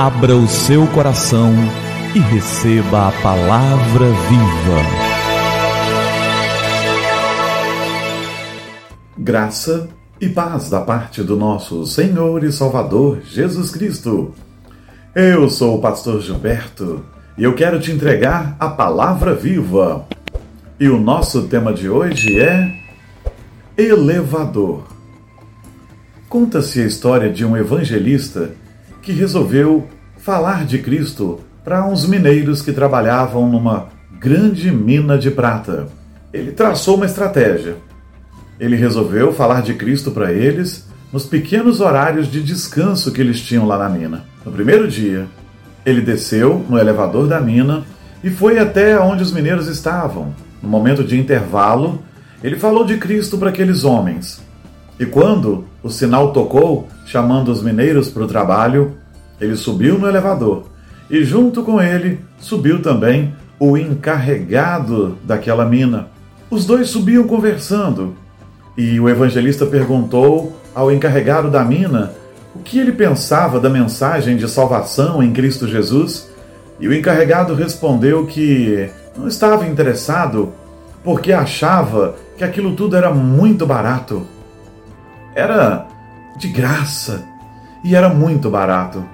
Abra o seu coração e receba a palavra viva. Graça e paz da parte do nosso Senhor e Salvador Jesus Cristo. Eu sou o pastor Gilberto e eu quero te entregar a palavra viva. E o nosso tema de hoje é elevador. Conta-se a história de um evangelista que resolveu falar de Cristo para uns mineiros que trabalhavam numa grande mina de prata. Ele traçou uma estratégia. Ele resolveu falar de Cristo para eles nos pequenos horários de descanso que eles tinham lá na mina. No primeiro dia, ele desceu no elevador da mina e foi até onde os mineiros estavam. No momento de intervalo, ele falou de Cristo para aqueles homens. E quando o sinal tocou, chamando os mineiros para o trabalho, ele subiu no elevador e, junto com ele, subiu também o encarregado daquela mina. Os dois subiam conversando e o evangelista perguntou ao encarregado da mina o que ele pensava da mensagem de salvação em Cristo Jesus. E o encarregado respondeu que não estava interessado porque achava que aquilo tudo era muito barato era de graça e era muito barato.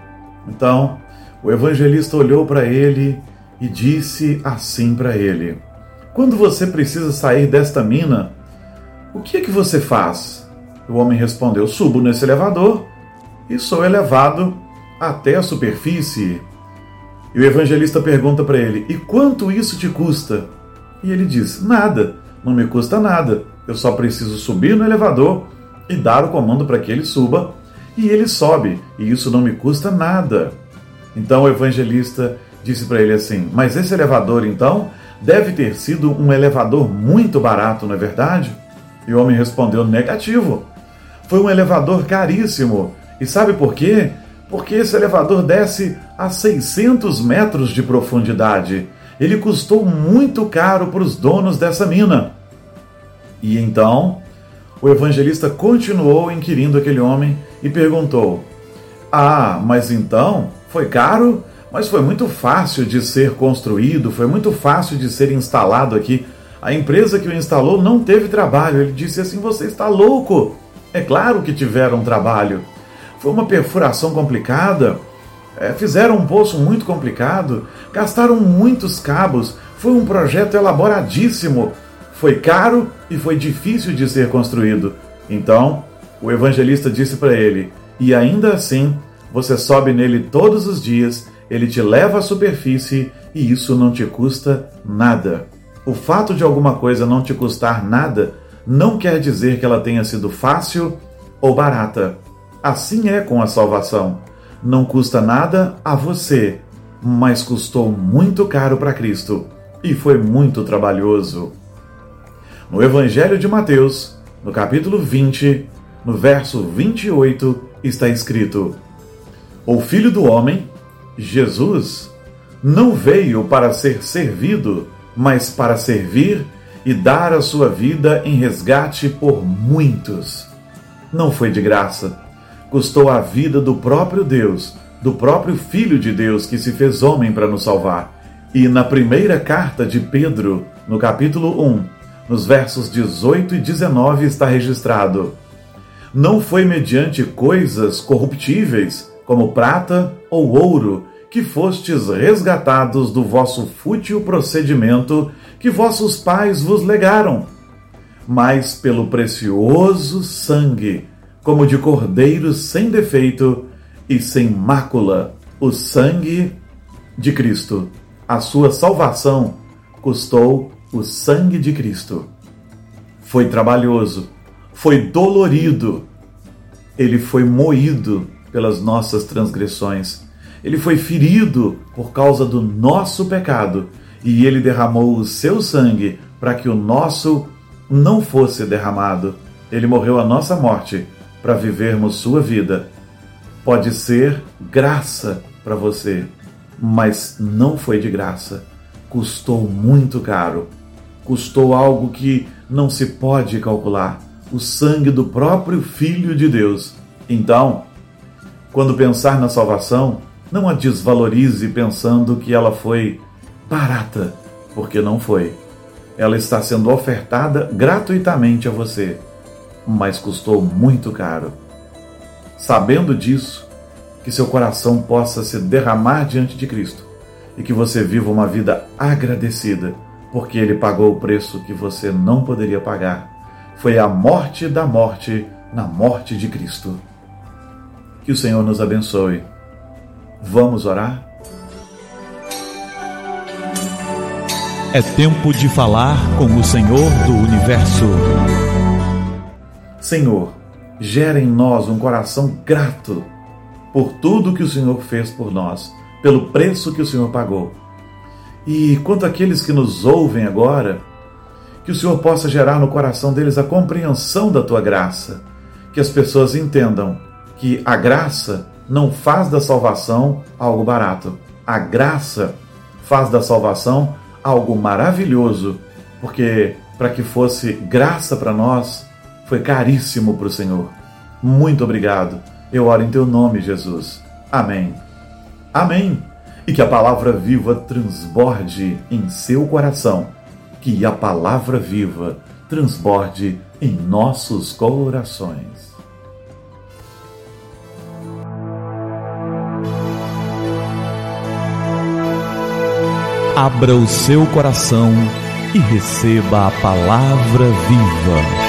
Então, o evangelista olhou para ele e disse assim para ele: Quando você precisa sair desta mina, o que é que você faz? O homem respondeu: Subo nesse elevador e sou elevado até a superfície. E o evangelista pergunta para ele: E quanto isso te custa? E ele diz: Nada, não me custa nada. Eu só preciso subir no elevador e dar o comando para que ele suba, e ele sobe, e isso não me custa nada. Então o evangelista disse para ele assim: Mas esse elevador então deve ter sido um elevador muito barato, não é verdade? E o homem respondeu: Negativo. Foi um elevador caríssimo. E sabe por quê? Porque esse elevador desce a 600 metros de profundidade. Ele custou muito caro para os donos dessa mina. E então o evangelista continuou inquirindo aquele homem e perguntou: Ah, mas então foi caro? Mas foi muito fácil de ser construído, foi muito fácil de ser instalado aqui. A empresa que o instalou não teve trabalho. Ele disse assim: Você está louco? É claro que tiveram trabalho. Foi uma perfuração complicada. É, fizeram um poço muito complicado, gastaram muitos cabos. Foi um projeto elaboradíssimo foi caro e foi difícil de ser construído. Então, o evangelista disse para ele: E ainda assim, você sobe nele todos os dias, ele te leva à superfície e isso não te custa nada. O fato de alguma coisa não te custar nada não quer dizer que ela tenha sido fácil ou barata. Assim é com a salvação. Não custa nada a você, mas custou muito caro para Cristo e foi muito trabalhoso. No Evangelho de Mateus, no capítulo 20, no verso 28, está escrito: O Filho do Homem, Jesus, não veio para ser servido, mas para servir e dar a sua vida em resgate por muitos. Não foi de graça. Custou a vida do próprio Deus, do próprio Filho de Deus que se fez homem para nos salvar. E na primeira carta de Pedro, no capítulo 1, nos versos 18 e 19 está registrado: Não foi mediante coisas corruptíveis, como prata ou ouro, que fostes resgatados do vosso fútil procedimento que vossos pais vos legaram, mas pelo precioso sangue, como de cordeiros sem defeito e sem mácula, o sangue de Cristo. A sua salvação custou o sangue de Cristo. Foi trabalhoso, foi dolorido, ele foi moído pelas nossas transgressões, ele foi ferido por causa do nosso pecado e ele derramou o seu sangue para que o nosso não fosse derramado. Ele morreu a nossa morte para vivermos sua vida. Pode ser graça para você, mas não foi de graça. Custou muito caro custou algo que não se pode calcular o sangue do próprio Filho de Deus. Então, quando pensar na salvação, Não a desvalorize pensando que ela foi barata, porque não foi. Ela está sendo ofertada gratuitamente a você, mas custou muito caro. Sabendo disso, que seu coração possa se derramar diante de Cristo e que você viva uma vida agradecida, porque Ele pagou o preço que você não poderia pagar. Foi a morte da morte na morte de Cristo. Que o Senhor nos abençoe. Vamos orar? É tempo de falar com o Senhor do universo. Senhor, gera em nós um coração grato por tudo que o Senhor fez por nós, pelo preço que o Senhor pagou. E quanto àqueles que nos ouvem agora, que o Senhor possa gerar no coração deles a compreensão da tua graça, que as pessoas entendam que a graça não faz da salvação algo barato. A graça faz da salvação algo maravilhoso, porque para que fosse graça para nós, foi caríssimo para o Senhor. Muito obrigado. Eu oro em teu nome, Jesus. Amém. Amém. E que a palavra viva transborde em seu coração. Que a palavra viva transborde em nossos corações. Abra o seu coração e receba a palavra viva.